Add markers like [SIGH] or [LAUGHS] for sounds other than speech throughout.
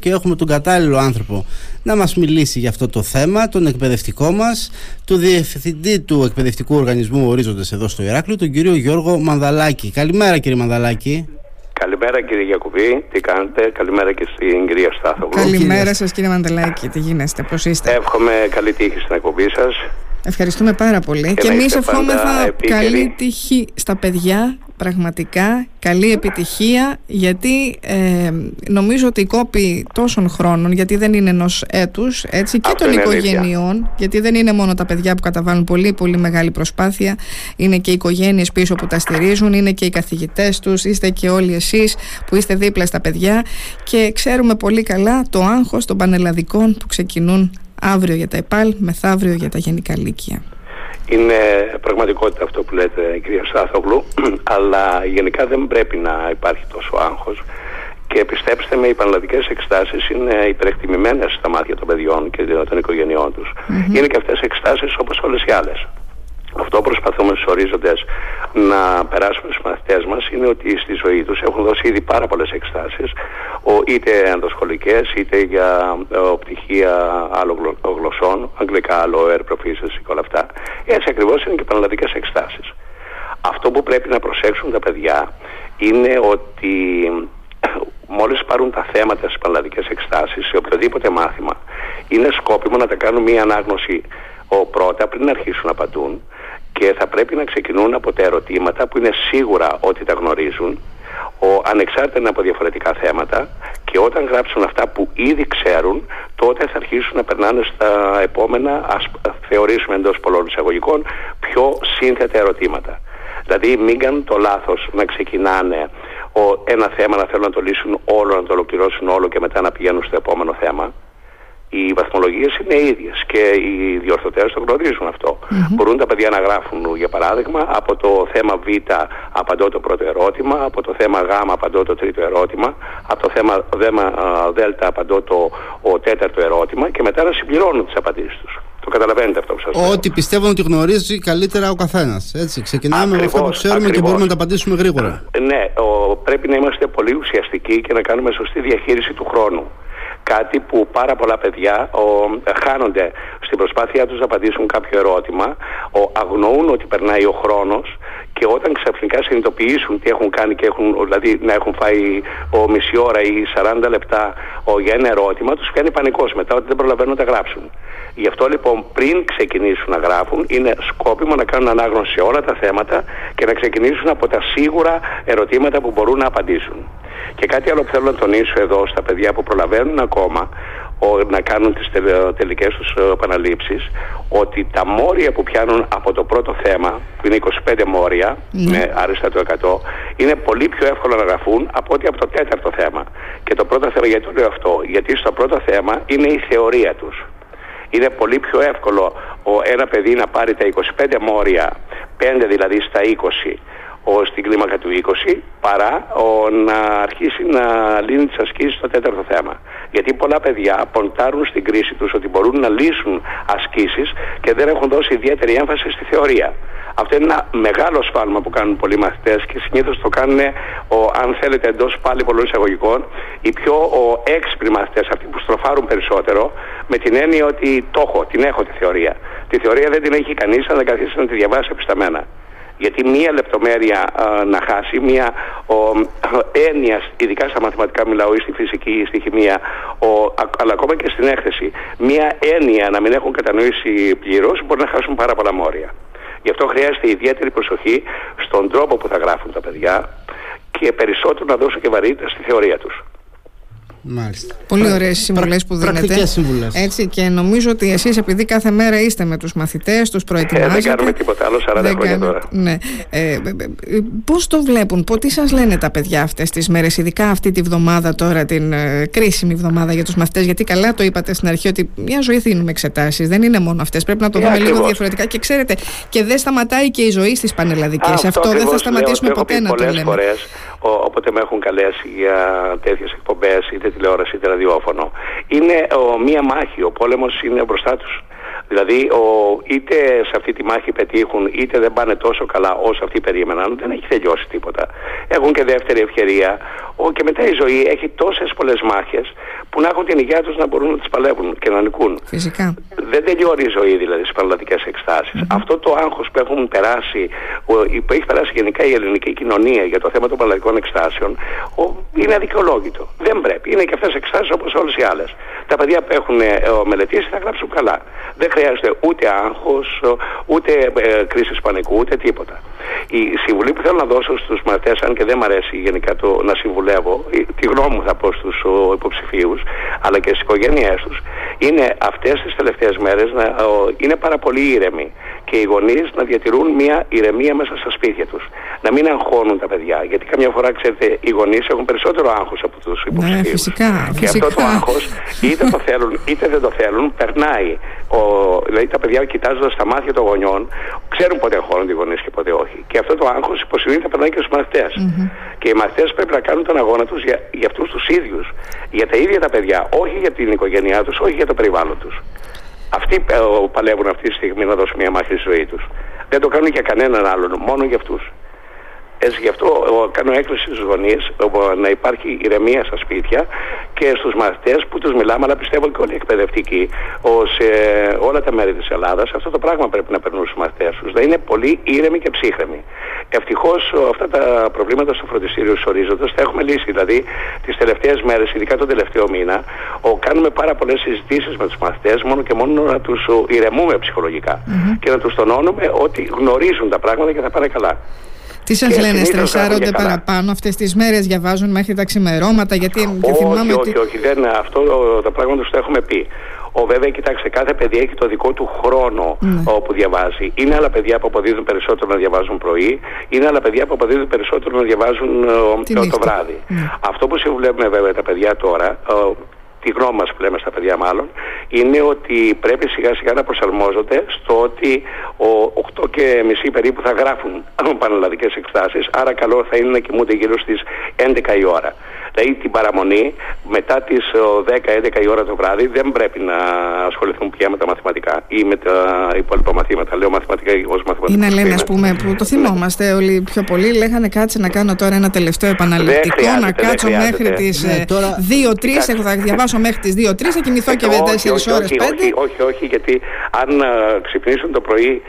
και έχουμε τον κατάλληλο άνθρωπο να μας μιλήσει για αυτό το θέμα, τον εκπαιδευτικό μας, τον διευθυντή του εκπαιδευτικού οργανισμού Ορίζοντες εδώ στο Ηράκλειο, τον κύριο Γιώργο Μανδαλάκη. Καλημέρα κύριε Μανδαλάκη. Καλημέρα κύριε Γιακουβή, τι κάνετε, καλημέρα και στην κυρία Στάθογλου. Καλημέρα σας κύριε Μανδαλάκη, τι γίνεστε, πώς είστε; Εύχομαι καλή τύχη στην εκπομπή σας. Ευχαριστούμε πάρα πολύ. Και, και εμείς ευχόμεθα καλή τύχη στα παιδιά πραγματικά. Καλή επιτυχία γιατί ε, νομίζω ότι η κόπη τόσων χρόνων γιατί δεν είναι ενός έτους έτσι, και των οικογενειών γιατί δεν είναι μόνο τα παιδιά που καταβάλουν πολύ πολύ μεγάλη προσπάθεια είναι και οι οικογένειες πίσω που τα στηρίζουν είναι και οι καθηγητές τους είστε και όλοι εσείς που είστε δίπλα στα παιδιά. Και ξέρουμε πολύ καλά το άγχος των πανελλαδικών που ξεκινούν αύριο για τα ΕΠΑΛ μεθαύριο για τα γενικά λύκεια. Είναι πραγματικότητα αυτό που λέτε κυρία Σάθογλου, [CLEARS THROAT] αλλά γενικά δεν πρέπει να υπάρχει τόσο άγχος και πιστέψτε με, οι πανελλαδικές εξετάσεις είναι υπερεκτιμημένες στα μάτια των παιδιών και των οικογενειών τους. Είναι και αυτές εξετάσεις όπως όλες οι άλλες. Αυτό προσπαθούμε στους ορίζοντες να περάσουμε στους μαθητές μας είναι ότι στη ζωή τους έχουν δώσει ήδη πάρα πολλές εξετάσεις είτε ενδοσχολικές είτε για πτυχία άλλων γλωσσών, αγγλικά, άλλο, air proficiency και όλα αυτά. Έτσι ακριβώς είναι και πανελλαδικές εξετάσεις. Αυτό που πρέπει να προσέξουν τα παιδιά είναι ότι [CLEARS THROAT] μόλις πάρουν τα θέματα στις πανελλαδικές εξετάσεις σε οποιοδήποτε μάθημα είναι σκόπιμο να τα κάνουν μία ανάγνωση ο, πρώτα πριν αρχίσουν να απαντούν και θα πρέπει να ξεκινούν από τα ερωτήματα που είναι σίγουρα ότι τα γνωρίζουν ο, ανεξάρτητα από διαφορετικά θέματα και όταν γράψουν αυτά που ήδη ξέρουν τότε θα αρχίσουν να περνάνε στα επόμενα ας θεωρήσουμε εντός πολλών εισαγωγικών πιο σύνθετα ερωτήματα. Δηλαδή μην κάνουν το λάθος να ξεκινάνε ο, ένα θέμα να θέλουν να το λύσουν όλο, να το ολοκληρώσουν όλο και μετά να πηγαίνουν στο επόμενο θέμα οι βαθμολογίες είναι ίδιες και οι διορθωτές το γνωρίζουν αυτό. Μπορούν τα παιδιά να γράφουν για παράδειγμα από το θέμα Β απαντώ το πρώτο ερώτημα, από το θέμα Γ απαντώ το τρίτο ερώτημα, από το θέμα Δ απαντώ το ο τέταρτο ερώτημα και μετά να συμπληρώνουν τις απαντήσεις τους. Το καταλαβαίνετε αυτό που σας λέω. Ότι πιστεύουν ότι γνωρίζει καλύτερα ο καθένας. Έτσι. Ξεκινάμε με αυτό που ξέρουμε ακριβώς. και μπορούμε να τα απαντήσουμε γρήγορα. Ναι, ο, πρέπει να είμαστε πολύ ουσιαστικοί και να κάνουμε σωστή διαχείριση του χρόνου κάτι που πάρα πολλά παιδιά ο, χάνονται στην προσπάθειά τους να απαντήσουν κάποιο ερώτημα, ο, αγνοούν ότι περνάει ο χρόνος και όταν ξαφνικά συνειδητοποιήσουν τι έχουν κάνει και έχουν, δηλαδή να έχουν φάει ο, μισή ώρα ή 40 λεπτά ο, για ένα ερώτημα, τους κάνει πανικός μετά ότι δεν προλαβαίνουν να τα γράψουν. Γι' αυτό λοιπόν πριν ξεκινήσουν να γράφουν είναι σκόπιμο να κάνουν ανάγνωση σε όλα τα θέματα και να ξεκινήσουν από τα σίγουρα ερωτήματα που μπορούν να απαντήσουν. Και κάτι άλλο που θέλω να τονίσω εδώ στα παιδιά που προλαβαίνουν ακόμα να κάνουν τις τελικές τους ε, επαναλήψεις ότι τα μόρια που πιάνουν από το πρώτο θέμα που είναι 25 μόρια ναι. με άριστα το 100 είναι πολύ πιο εύκολο να γραφούν από ότι από το τέταρτο θέμα και το πρώτο θέμα γιατί το λέω αυτό γιατί στο πρώτο θέμα είναι η θεωρία τους είναι πολύ πιο εύκολο ο, ένα παιδί να πάρει τα 25 μόρια 5 δηλαδή στα 20 ο, στην κλίμακα του 20 παρά ο, να αρχίσει να λύνει τις ασκήσεις στο τέταρτο θέμα. Γιατί πολλά παιδιά ποντάρουν στην κρίση τους ότι μπορούν να λύσουν ασκήσεις και δεν έχουν δώσει ιδιαίτερη έμφαση στη θεωρία. Αυτό είναι ένα μεγάλο σφάλμα που κάνουν πολλοί μαθητές και συνήθως το κάνουν, ο, αν θέλετε εντός πάλι πολλών εισαγωγικών, οι πιο ο, έξυπνοι μαθητές, αυτοί που στροφάρουν περισσότερο, με την έννοια ότι το έχω, την έχω τη θεωρία. Τη θεωρία δεν την έχει κανείς αν δεν καθίσει να τη διαβάσει επισταμένα γιατί μία λεπτομέρεια να χάσει, μία ο, έννοιας, ειδικά στα μαθηματικά μιλάω ή στη φυσική ή στη χημεία, ο, αλλά ακόμα και στην έκθεση, μία έννοια να μην έχουν κατανοήσει πλήρως μπορεί να χάσουν πάρα πολλά μόρια. Γι' αυτό χρειάζεται ιδιαίτερη προσοχή στον τρόπο που θα γράφουν τα παιδιά και περισσότερο να δώσουν και βαρύτητα στη θεωρία τους. Μάλιστα. Πολύ ωραίες συμβουλές που δίνετε. συμβουλές. Έτσι και νομίζω ότι εσείς επειδή κάθε μέρα είστε με τους μαθητές, τους προετοιμάζετε. Ε, δεν κάνουμε τίποτα άλλο, 40 δεν χρόνια τώρα. Ναι. Ε, ε, Πώς το βλέπουν, τι σας λένε τα παιδιά αυτές τις μέρες, ειδικά αυτή τη βδομάδα τώρα, την ε, κρίσιμη βδομάδα για τους μαθητές; Γιατί καλά το είπατε στην αρχή ότι μια ζωή δίνουμε εξετάσεις. Δεν είναι μόνο αυτές. Πρέπει να το δούμε λίγο διαφορετικά. Και ξέρετε, και δεν σταματάει και η ζωή στις πανελλαδικές. Αυτό, Αυτό δεν θα σταματήσουμε ποτέ να το λέμε. Φορές, όποτε με έχουν καλέσει για τέτοιες εκπομπές, είτε τηλεόραση είτε ραδιόφωνο. Είναι ο, μία μάχη, ο πόλεμος είναι μπροστά τους. Δηλαδή, ο, είτε σε αυτή τη μάχη πετύχουν, είτε δεν πάνε τόσο καλά όσο αυτοί περίμεναν, δεν έχει τελειώσει τίποτα. Έχουν και δεύτερη ευκαιρία. Ο, και μετά η ζωή έχει τόσες πολλές μάχες που να έχουν την υγεία τους να μπορούν να τις παλεύουν και να νικούν. Φυσικά. Δεν τελειώνει η ζωή δηλαδή στις παραλλατικέ Αυτό το άγχος που έχουν περάσει, που έχει περάσει γενικά η ελληνική κοινωνία για το θέμα των παραλλατικών εκστάσεων, είναι αδικαιολόγητο. Δεν πρέπει. Είναι και αυτές εξτάσει όπως όλες οι άλλες. Τα παιδιά που έχουν ε, μελετήσει θα γράψουν καλά. Δεν χρειάζεται ούτε άγχος, ούτε ε, κρίση πανικού, ούτε τίποτα. Η συμβουλή που θέλω να δώσω στους μαθητές, αν και δεν μου αρέσει γενικά το να συμβουλεύω, τη γνώμη μου θα πω στους υποψηφίους, αλλά και στις οικογένειές τους, είναι αυτές τις τελευταίες μέρες να είναι πάρα πολύ ήρεμοι και οι γονείς να διατηρούν μια ηρεμία μέσα στα σπίτια τους. Να μην αγχώνουν τα παιδιά, γιατί καμιά φορά, ξέρετε, οι γονείς έχουν περισσότερο άγχος από τους ναι, υποψηφίους. Ναι, φυσικά, και αυτό το άγχος, είτε το θέλουν είτε δεν το θέλουν, περνάει. Ο, δηλαδή τα παιδιά κοιτάζοντας τα μάτια των γονιών, ξέρουν πότε αγχώνονται οι γονείς και πότε όχι. Και αυτό το άγχος υποσυνείδητα περνάει και στους μαθητε Και οι μαθητές πρέπει να κάνουν τον αγώνα τους για, για αυτούς τους ίδιους. Για τα ίδια τα παιδιά, όχι για την οικογένειά τους, όχι για το περιβάλλον τους. Αυτοί ε, παλεύουν αυτή τη στιγμή να δώσουν μια μάχη στη ζωή τους. Δεν το κάνουν για κανέναν άλλον, μόνο για αυτούς. Έτσι γι' αυτό κάνω έκκληση στους γονείς να υπάρχει ηρεμία στα σπίτια και στους μαθητές που τους μιλάμε, αλλά πιστεύω και όλοι οι εκπαιδευτικοί σε όλα τα μέρη της Ελλάδας αυτό το πράγμα πρέπει να περνούν στους μαθητές τους, να είναι πολύ ήρεμοι και ψύχρεμοι. Ευτυχώς αυτά τα προβλήματα στο φροντιστήριο της ορίζοντας τα έχουμε λύσει, δηλαδή τις τελευταίες μέρες, ειδικά τον τελευταίο μήνα, κάνουμε πάρα πολλές συζητήσεις με τους μαθητές μόνο και μόνο να τους ηρεμούμε ψυχολογικά και να τους τονώνουμε ότι γνωρίζουν τα πράγματα και θα πάνε καλά. Τι σας λένε, στρεσάρονται παραπάνω αυτές τις μέρες, διαβάζουν μέχρι τα ξημερώματα, γιατί όχι, θυμάμαι όχι, ότι... όχι, δεν, αυτό το πράγμα το έχουμε πει. Ο βέβαια, κοιτάξτε, κάθε παιδί έχει το δικό του χρόνο ναι. όπου διαβάζει. Είναι άλλα παιδιά που αποδίδουν περισσότερο να διαβάζουν πρωί, είναι άλλα παιδιά που αποδίδουν περισσότερο να διαβάζουν το, το βράδυ. Ναι. Αυτό που συμβουλεύουμε βέβαια τα παιδιά τώρα, τη γνώμη μας που λέμε στα παιδιά μάλλον, είναι ότι πρέπει σιγά σιγά να προσαρμόζονται στο ότι ο 8 και μισή περίπου θα γράφουν [CLEARS THROAT] πανελλαδικές εκστάσεις, άρα καλό θα είναι να κοιμούνται γύρω στις 11 η ώρα. Δηλαδή την παραμονή μετά τις 10-11 η ώρα το βράδυ δεν πρέπει να ασχοληθούν πια με τα μαθηματικά ή με τα υπόλοιπα μαθήματα. Λέω μαθηματικά ως μαθηματικά. Είναι λένε ας πούμε που το θυμόμαστε όλοι πιο πολύ λέγανε κάτσε να κάνω τώρα ένα τελευταίο επαναληπτικό να κάτσω μέχρι τις 2-3 ναι, έχω θα διαβάσω μέχρι τις 2-3 θα κοιμηθώ και 4 ώρες 5. Όχι, όχι, όχι, γιατί αν ξυπνήσουν το πρωί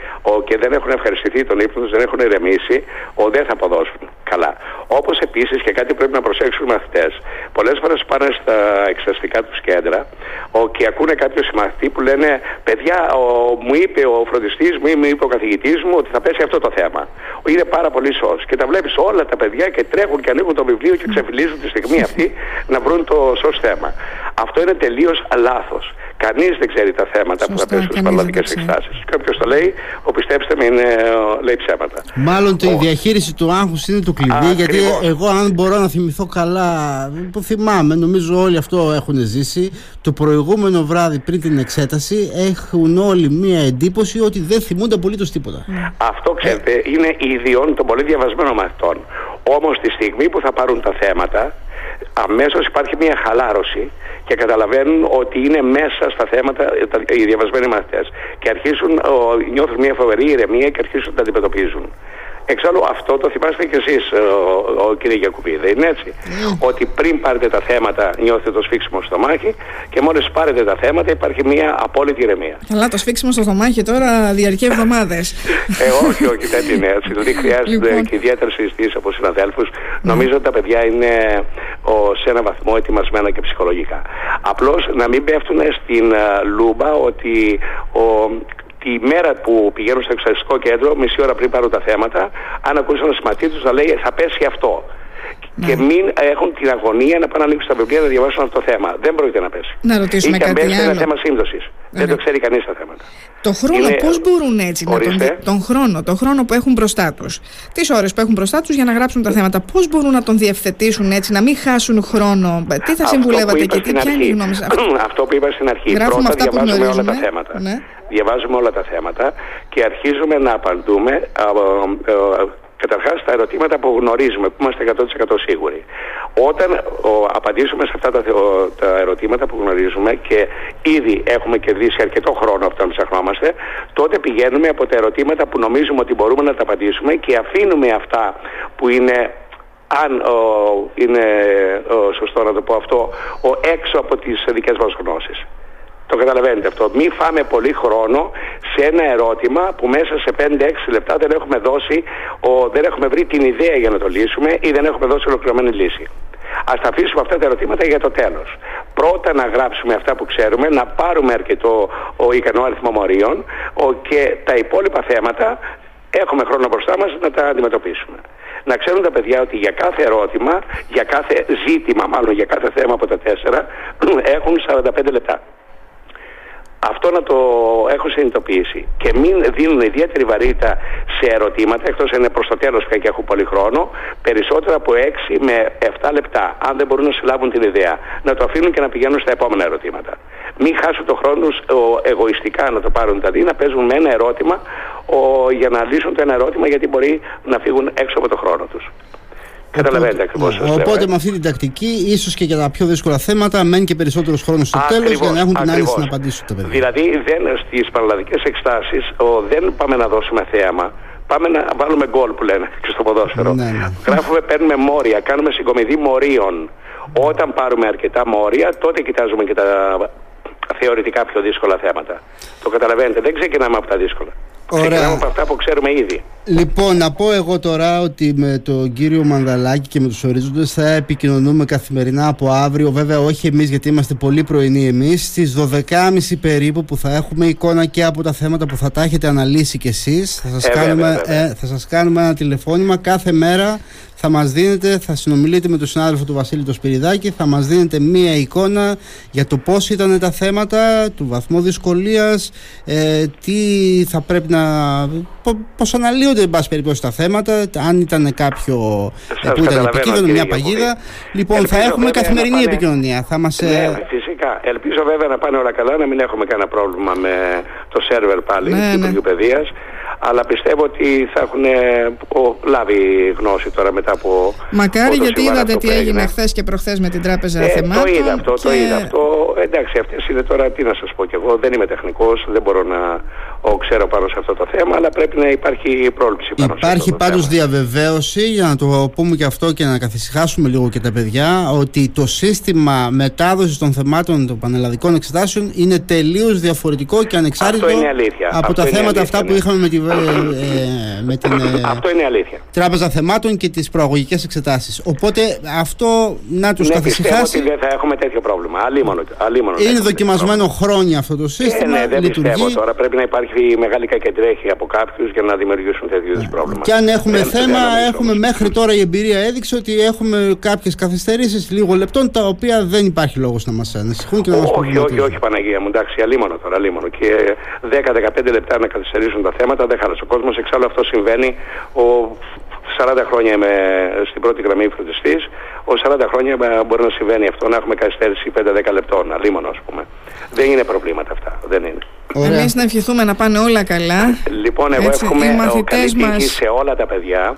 και δεν έχουν ευχαριστηθεί τον ύπνο τους, δεν έχουν ηρεμήσει, δεν θα αποδώσουν καλά. Όπως επίσης και κάτι πρέπει να προσέξουν οι μαθητές. Πολλές φορές πάνε στα εξεταστικά τους κέντρα ο, και ακούνε κάποιο συμμαθητή που λένε παιδιά ο, μου είπε ο φροντιστής μου ή μου είπε ο καθηγητής μου ότι θα πέσει αυτό το θέμα. Είναι πάρα πολύ σως. Και τα βλέπεις όλα τα παιδιά και τρέχουν και ανοίγουν το βιβλίο και ξεφυλίζουν τη στιγμή αυτή να βρουν το σως θέμα. Αυτό είναι τελείως λάθος. Κανείς δεν ξέρει τα θέματα Σωστά, που θα πέσουν στις παραδοτικέ εκστάσεις. Και όποιο το λέει, ο πιστέψτε με, είναι, λέει ψέματα. Μάλλον το, η διαχείριση του άγχους είναι το κλειδί. γιατί εγώ, αν μπορώ να θυμηθώ καλά, που θυμάμαι, νομίζω όλοι αυτό έχουν ζήσει. Το προηγούμενο βράδυ πριν την εξέταση έχουν όλοι μία εντύπωση ότι δεν θυμούνται απολύτως τίποτα. Ναι. Αυτό ξέρετε, είναι ιδιών των πολύ διαβασμένων μαθητών. Όμως τη στιγμή που θα πάρουν τα θέματα, αμέσως υπάρχει μια χαλάρωση και καταλαβαίνουν ότι είναι μέσα στα θέματα οι διαβασμένοι μαθητές και αρχίζουν, νιώθουν μια φοβερή ηρεμία και αρχίζουν να τα αντιμετωπίζουν. Εξάλλου αυτό το θυμάστε κι εσείς ο, ο, κύριε Γιακουμπή, δεν είναι έτσι. Ναι. Ότι πριν πάρετε τα θέματα νιώθετε το σφίξιμο στο μάχη και μόλις πάρετε τα θέματα υπάρχει μια απόλυτη ηρεμία. Αλλά το σφίξιμο στο στομάχι τώρα διαρκεί εβδομάδες. ε, όχι, όχι, δεν είναι έτσι. [LAUGHS] Δηλαδή χρειάζεται λοιπόν. και ιδιαίτερε συζητήσει από συναδέλφους. Ναι. Νομίζω ότι τα παιδιά είναι ο, σε ένα βαθμό ετοιμασμένα και ψυχολογικά. Απλώς να μην πέφτουν στην uh, λούμπα ότι ο, τη μέρα που πηγαίνουν στο εξαρτητικό κέντρο, μισή ώρα πριν πάρουν τα θέματα, αν ακούσουν ένα συμματί τους να λέει θα πέσει αυτό. Ναι. Και μην έχουν την αγωνία να πάνε να ανοίξουν τα βιβλία να διαβάσουν αυτό το θέμα. Δεν πρόκειται να πέσει. Να ρωτήσουμε Ή κάτι άλλο. Είναι ένα θέμα σύμπτωσης. Δεν το ξέρει κανείς τα θέματα. Το χρόνο, είναι... πώς μπορούν έτσι να τον, τον χρόνο, τον χρόνο που έχουν μπροστά τους, τις ώρες που έχουν μπροστά τους για να γράψουν τα θέματα, πώς μπορούν να τον διευθετήσουν έτσι, να μην χάσουν χρόνο, τι θα συμβουλεύατε και τι, ποια είναι η γνώμη σας; [CLEARS THROAT] Αυτό που είπα στην αρχή. Γράφουμε Πρώτα διαβάζουμε όλα τα θέματα. Ναι. Διαβάζουμε όλα τα θέματα και αρχίζουμε να απαντούμε Καταρχάς τα ερωτήματα που γνωρίζουμε, που είμαστε 100% σίγουροι. Όταν ο, απαντήσουμε σε αυτά τα, τα, ερωτήματα που γνωρίζουμε και ήδη έχουμε κερδίσει αρκετό χρόνο αυτό να ψαχνόμαστε, τότε πηγαίνουμε από τα ερωτήματα που νομίζουμε ότι μπορούμε να τα απαντήσουμε και αφήνουμε αυτά που είναι αν ο, είναι ο, σωστό να το πω αυτό, ο έξω από τις δικές μας γνώσεις. Το καταλαβαίνετε αυτό. Μη φάμε πολύ χρόνο σε ένα ερώτημα που μέσα σε 5-6 λεπτά δεν έχουμε δώσει, ο, δεν έχουμε βρει την ιδέα για να το λύσουμε ή δεν έχουμε δώσει ολοκληρωμένη λύση. Α τα αφήσουμε αυτά τα ερωτήματα για το τέλος. Πρώτα να γράψουμε αυτά που ξέρουμε, να πάρουμε αρκετό ο ικανό αριθμό μορίων και τα υπόλοιπα θέματα έχουμε χρόνο μπροστά μας να τα αντιμετωπίσουμε. Να ξέρουν τα παιδιά ότι για κάθε ερώτημα, για κάθε ζήτημα, μάλλον για κάθε θέμα από τα τέσσερα, [CLEARS THROAT] έχουν 45 λεπτά. Αυτό να το έχω συνειδητοποιήσει. Και μην δίνουν ιδιαίτερη βαρύτητα σε ερωτήματα, εκτός αν είναι προς το τέλος πια και έχουν πολύ χρόνο, περισσότερα από 6 με 7 λεπτά. Αν δεν μπορούν να συλλάβουν την ιδέα, να το αφήνουν και να πηγαίνουν στα επόμενα ερωτήματα. Μην χάσουν το χρόνο εγωιστικά να το πάρουν, δηλαδή να παίζουν με ένα ερώτημα ο, για να λύσουν το ένα ερώτημα, γιατί μπορεί να φύγουν έξω από το χρόνο τους. Καταλαβαίνετε ακριβώς. Ναι. Οπότε ε. με αυτή την τακτική, ίσως και για τα πιο δύσκολα θέματα, μένει και περισσότερο χρόνος στο τέλος για να έχουν την άνεση να απαντήσουν τα παιδιά. Δηλαδή, στις παραλλαδικές εξτάσει δεν πάμε να δώσουμε θέαμα. Πάμε να βάλουμε γκολ που λένε και [LAUGHS] στο ποδόσφαιρο. Ναι, ναι. Γράφουμε, παίρνουμε μόρια, κάνουμε συγκομιδή μορίων. Όταν πάρουμε αρκετά μόρια, τότε κοιτάζουμε και τα θεωρητικά πιο δύσκολα θέματα. Το καταλαβαίνετε, δεν ξεκινάμε από τα δύσκολα. Ωραία. Ξεκινάμε από αυτά που ξέρουμε ήδη. Λοιπόν, να πω εγώ τώρα ότι με τον κύριο Μανδαλάκη και με τους ορίζοντες θα επικοινωνούμε καθημερινά από αύριο. Βέβαια, όχι εμείς γιατί είμαστε πολύ πρωινοί εμείς. Στις 12.30 περίπου που θα έχουμε εικόνα και από τα θέματα που θα τα έχετε αναλύσει κι εσείς. Θα σας, ε, κάνουμε, Ε, θα σας κάνουμε ένα τηλεφώνημα κάθε μέρα θα μας δίνετε, θα συνομιλείτε με τον συνάδελφο του Βασίλη το Σπυριδάκη, θα μας δίνετε μία εικόνα για το πώς ήταν τα θέματα, του βαθμού δυσκολίας, ε, τι θα πρέπει να... πώς αναλύονται εν πάση περιπτώσει τα θέματα, αν ήταν κάποιο ε, που ήταν επικίνδυνο, μια παγίδα. Λοιπόν, Ελπίζω θα έχουμε καθημερινή πάνε... επικοινωνία. Θα μας, ναι, ε, φυσικά. Ελπίζω βέβαια να πάνε όλα καλά, να μην έχουμε κανένα πρόβλημα με το σερβερ πάλι ναι, του Υπουργείου ναι αλλά πιστεύω ότι θα έχουν ε, λάβει γνώση τώρα μετά από. Μακάρι, γιατί είδατε τι έγινε χθες και προχθές με την Τράπεζα ε, Θεμάτων. Το είδα αυτό, το είδα αυτό. Εντάξει, αυτές είναι τώρα, τι να σας πω κι εγώ, δεν είμαι τεχνικός, δεν μπορώ να ο, ξέρω πάνω σε αυτό το θέμα, αλλά πρέπει να υπάρχει πρόληψη πάνω Υπάρχει σε πάντως διαβεβαίωση, για να το πούμε και αυτό και να καθησυχάσουμε λίγο και τα παιδιά, ότι το σύστημα μετάδοσης των θεμάτων των πανελλαδικών εξετάσεων είναι τελείως διαφορετικό και ανεξάρτητο από τα θέματα αυτά που είχαμε με, τη, ε, ε με την ε, αυτό είναι αλήθεια. Τράπεζα Θεμάτων και τις προαγωγικές εξετάσεις. Οπότε αυτό να τους ναι, καθησυχάσει... ότι δεν θα έχουμε τέτοιο πρόβλημα. Αλίμονο, αλίμονο είναι δοκιμασμένο χρόνια αυτό το σύστημα. Ε, ναι, δεν λειτουργεί. πιστεύω τώρα. Πρέπει να υπάρχει υπάρχει μεγάλη κακεντρέχη από κάποιους για να δημιουργήσουν τέτοιου είδους πρόβλημα. Και αν έχουμε θέμα, έχουμε μέχρι τώρα η εμπειρία έδειξε ότι έχουμε κάποιες καθυστερήσεις λίγο λεπτών τα οποία δεν υπάρχει λόγος να μας ανησυχούν και να μας Όχι, όχι, όχι, Παναγία μου, εντάξει, αλίμονο τώρα, αλίμονο. Και 10-15 λεπτά να καθυστερήσουν τα θέματα δεν χάλασε ο κόσμος. Εξάλλου αυτό συμβαίνει. Ο 40 χρόνια είμαι στην πρώτη γραμμή φροντιστής. Ο 40 χρόνια μπορεί να συμβαίνει αυτό, να έχουμε καθυστέρηση 5-10 λεπτών, αλίμονο ας πούμε. Δεν είναι προβλήματα αυτά. Δεν είναι. Εμείς να ευχηθούμε να πάνε όλα καλά. Λοιπόν, εγώ Έτσι, εύχομαι καλή μας... σε όλα τα παιδιά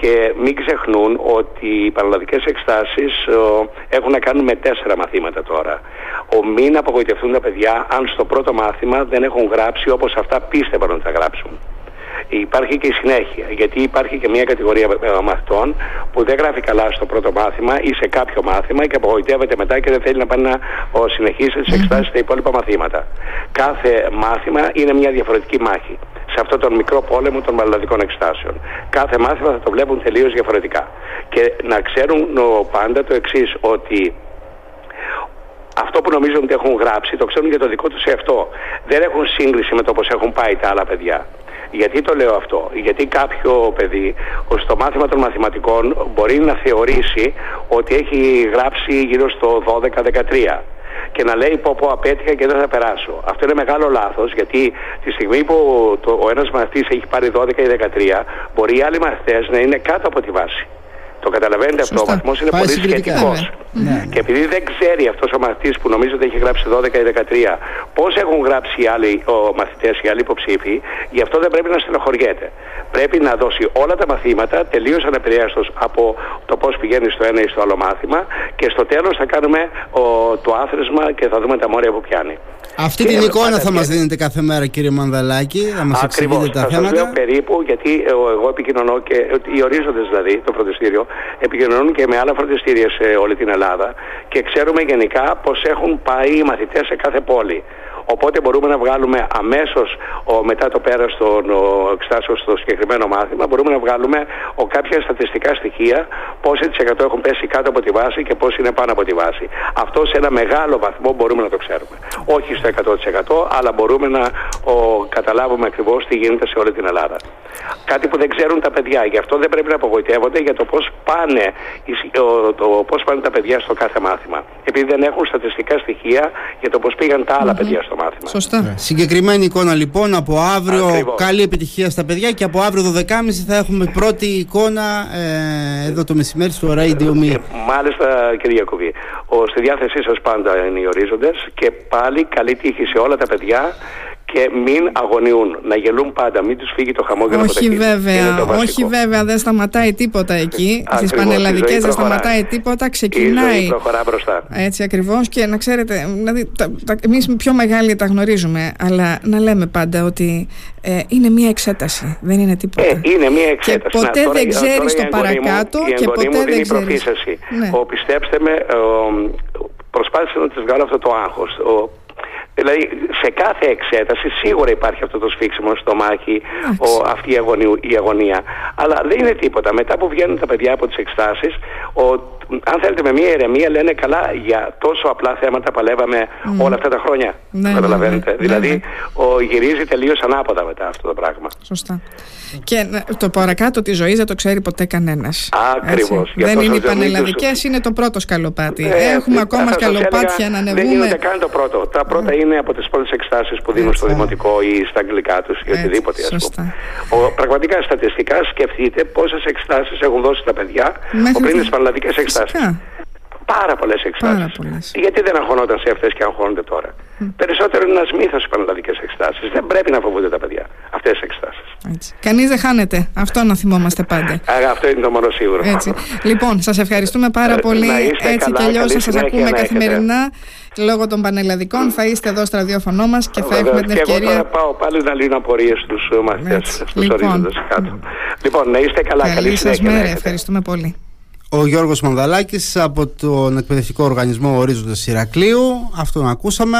και μην ξεχνούν ότι οι παραλλαδικές εξτάσεις έχουν να κάνουν με τέσσερα μαθήματα τώρα. Ο μην απογοητευτούν τα παιδιά αν στο πρώτο μάθημα δεν έχουν γράψει όπως αυτά πίστευαν ότι θα γράψουν υπάρχει και η συνέχεια. Γιατί υπάρχει και μια κατηγορία μαθητών που δεν γράφει καλά στο πρώτο μάθημα ή σε κάποιο μάθημα και απογοητεύεται μετά και δεν θέλει να πάει να συνεχίσει τις εξετάσεις στα υπόλοιπα μαθήματα. Κάθε μάθημα είναι μια διαφορετική μάχη σε αυτόν τον μικρό πόλεμο των μαλλαδικών εξετάσεων. Κάθε μάθημα θα το βλέπουν τελείως διαφορετικά. Και να ξέρουν πάντα το εξής, ότι αυτό που νομίζουν ότι έχουν γράψει το ξέρουν για το δικό τους εαυτό. Δεν έχουν σύγκριση με το πώς έχουν πάει τα άλλα παιδιά. Γιατί το λέω αυτό, Γιατί κάποιο παιδί στο μάθημα των μαθηματικών μπορεί να θεωρήσει ότι έχει γράψει γύρω στο 12-13 και να λέει πω πω απέτυχα και δεν θα περάσω. Αυτό είναι μεγάλο λάθος γιατί τη στιγμή που το, ο ένας μαθητής έχει πάρει 12 ή 13 μπορεί οι άλλοι μαθητές να είναι κάτω από τη βάση. Το καταλαβαίνετε αυτό, ο βαθμός είναι πολύ σχετικός. Ναι. Και επειδή δεν ξέρει αυτός ο μαθητής που νομίζω ότι έχει γράψει 12 ή 13 πώς έχουν γράψει οι άλλοι μαθητές, οι άλλοι υποψήφοι, γι' αυτό δεν πρέπει να στενοχωριέται. Πρέπει να δώσει όλα τα μαθήματα τελείως ανεπηρέαστος από το πώς πηγαίνει στο ένα ή στο άλλο μάθημα και στο τέλος θα κάνουμε ο, το άθροισμα και θα δούμε τα μόρια που πιάνει. Αυτή την εικόνα θα μας δίνετε κάθε μέρα, κύριε Μανδαλάκη, θα μας εξηγείτε τα θέματα. Ακριβώ. περίπου, γιατί εγώ επικοινωνώ και οι ορίζοντες δηλαδή, το φροντιστήριο, επικοινωνούν και με άλλα φροντιστήρια σε όλη την Ελλάδα και ξέρουμε γενικά πώ έχουν πάει οι μαθητές σε κάθε πόλη. Οπότε μπορούμε να βγάλουμε αμέσως μετά το πέρας των εξτάσεων στο συγκεκριμένο μάθημα, μπορούμε να βγάλουμε ο, κάποια στατιστικά στοιχεία, πόσοι τη εκατό έχουν πέσει κάτω από τη βάση και πόσοι είναι πάνω από τη βάση. Αυτό σε ένα μεγάλο βαθμό μπορούμε να το ξέρουμε. Όχι στο 100% αλλά μπορούμε να ο, καταλάβουμε ακριβώς τι γίνεται σε όλη την Ελλάδα. Κάτι που δεν ξέρουν τα παιδιά. Γι' αυτό δεν πρέπει να απογοητεύονται για το πώς πάνε, πάνε τα παιδιά στο κάθε μάθημα. Επειδή δεν έχουν στατιστικά στοιχεία για το πώς πήγαν τα άλλα παιδιά στο το μάθημα. Σωστά. Ναι. Συγκεκριμένη εικόνα λοιπόν από αύριο. Ακριβώς. Καλή επιτυχία στα παιδιά και από αύριο 12.30 θα έχουμε πρώτη εικόνα ε, εδώ το μεσημέρι στο Radio Me. Μάλιστα, κύριε Γιακοβή. Στη διάθεσή σας πάντα είναι οι ορίζοντες και πάλι καλή τύχη σε όλα τα παιδιά και μην αγωνιούν, να γελούν πάντα, μην τους φύγει το χαμόγελο από Όχι βέβαια, όχι βέβαια, δεν σταματάει τίποτα εκεί. Στις πανελλαδικές δεν σταματάει τίποτα, ξεκινάει. Η προχωρά μπροστά. Έτσι ακριβώς και να ξέρετε, δηλαδή, εμείς πιο μεγάλοι τα γνωρίζουμε, αλλά να λέμε πάντα ότι ε, είναι μία εξέταση, δεν είναι τίποτα. Ε, είναι μία εξέταση. Και ποτέ δεν ξέρεις το παρακάτω και ποτέ δεν ξέρεις. Ναι. Πιστέψτε με, προσπάθησα να της βγάλω αυτό το άγχος. Δηλαδή σε κάθε εξέταση σίγουρα υπάρχει αυτό το σφίξιμο στο μάχη, ο, αυτή η, η αγωνία. Αλλά δεν είναι τίποτα. Μετά που βγαίνουν τα παιδιά από τις εξετάσεις, αν θέλετε με μια ηρεμία λένε καλά για τόσο απλά θέματα παλεύαμε όλα αυτά τα χρόνια. Ναι, ναι Καταλαβαίνετε. Ναι, ναι, δηλαδή ο, γυρίζει τελείως ανάποδα μετά αυτό το πράγμα. Σωστά. Και το παρακάτω τη ζωή δεν το ξέρει ποτέ κανένας. Ακριβώς. Δεν είναι οι πανελλαδικές, είναι το πρώτο σκαλοπάτι. Ε, Έχουμε ακόμα σκαλοπάτια να ανεβούμε. Δεν είναι ούτε καν το πρώτο. Τα πρώτα είναι από τις πρώτες εξετάσει που δίνουν στο δημοτικό ή στα αγγλικά τους ή οτιδήποτε ας πούμε. πραγματικά στατιστικά σκεφτείτε πόσες εξετάσει έχουν δώσει τα παιδιά πριν τις πανελλαδικές εξετάσεις. Πάρα πολλές εξετάσεις. Γιατί δεν αγχωνόταν σε αυτές και αγχώνονται τώρα. Mm. Περισσότερο είναι ένα μύθο οι πανελλαδικέ εξετάσεις. Δεν πρέπει να φοβούνται τα παιδιά αυτές τις εξετάσεις. Κανείς δεν χάνεται. Αυτό να θυμόμαστε πάντα. Α, αυτό είναι το μόνο σίγουρο. Έτσι. Λοιπόν, σας ευχαριστούμε πάρα ε, πολύ. Έτσι κι αλλιώς θα σας ακούμε καθημερινά. Λόγω των πανελλαδικών θα είστε εδώ στο ραδιόφωνο μας και θα έχουμε την ευκαιρία. Και εγώ θα πάω πάλι να λύνω απορίες στους μαθητέ, στους λοιπόν. κάτω. Λοιπόν, να είστε καλά. Καλή, καλή σας μέρα. Ευχαριστούμε πολύ. Ο Γιώργος Μανδαλάκης από τον εκπαιδευτικό οργανισμό Ορίζοντας Ηρακλείου. Αυτό ακούσαμε.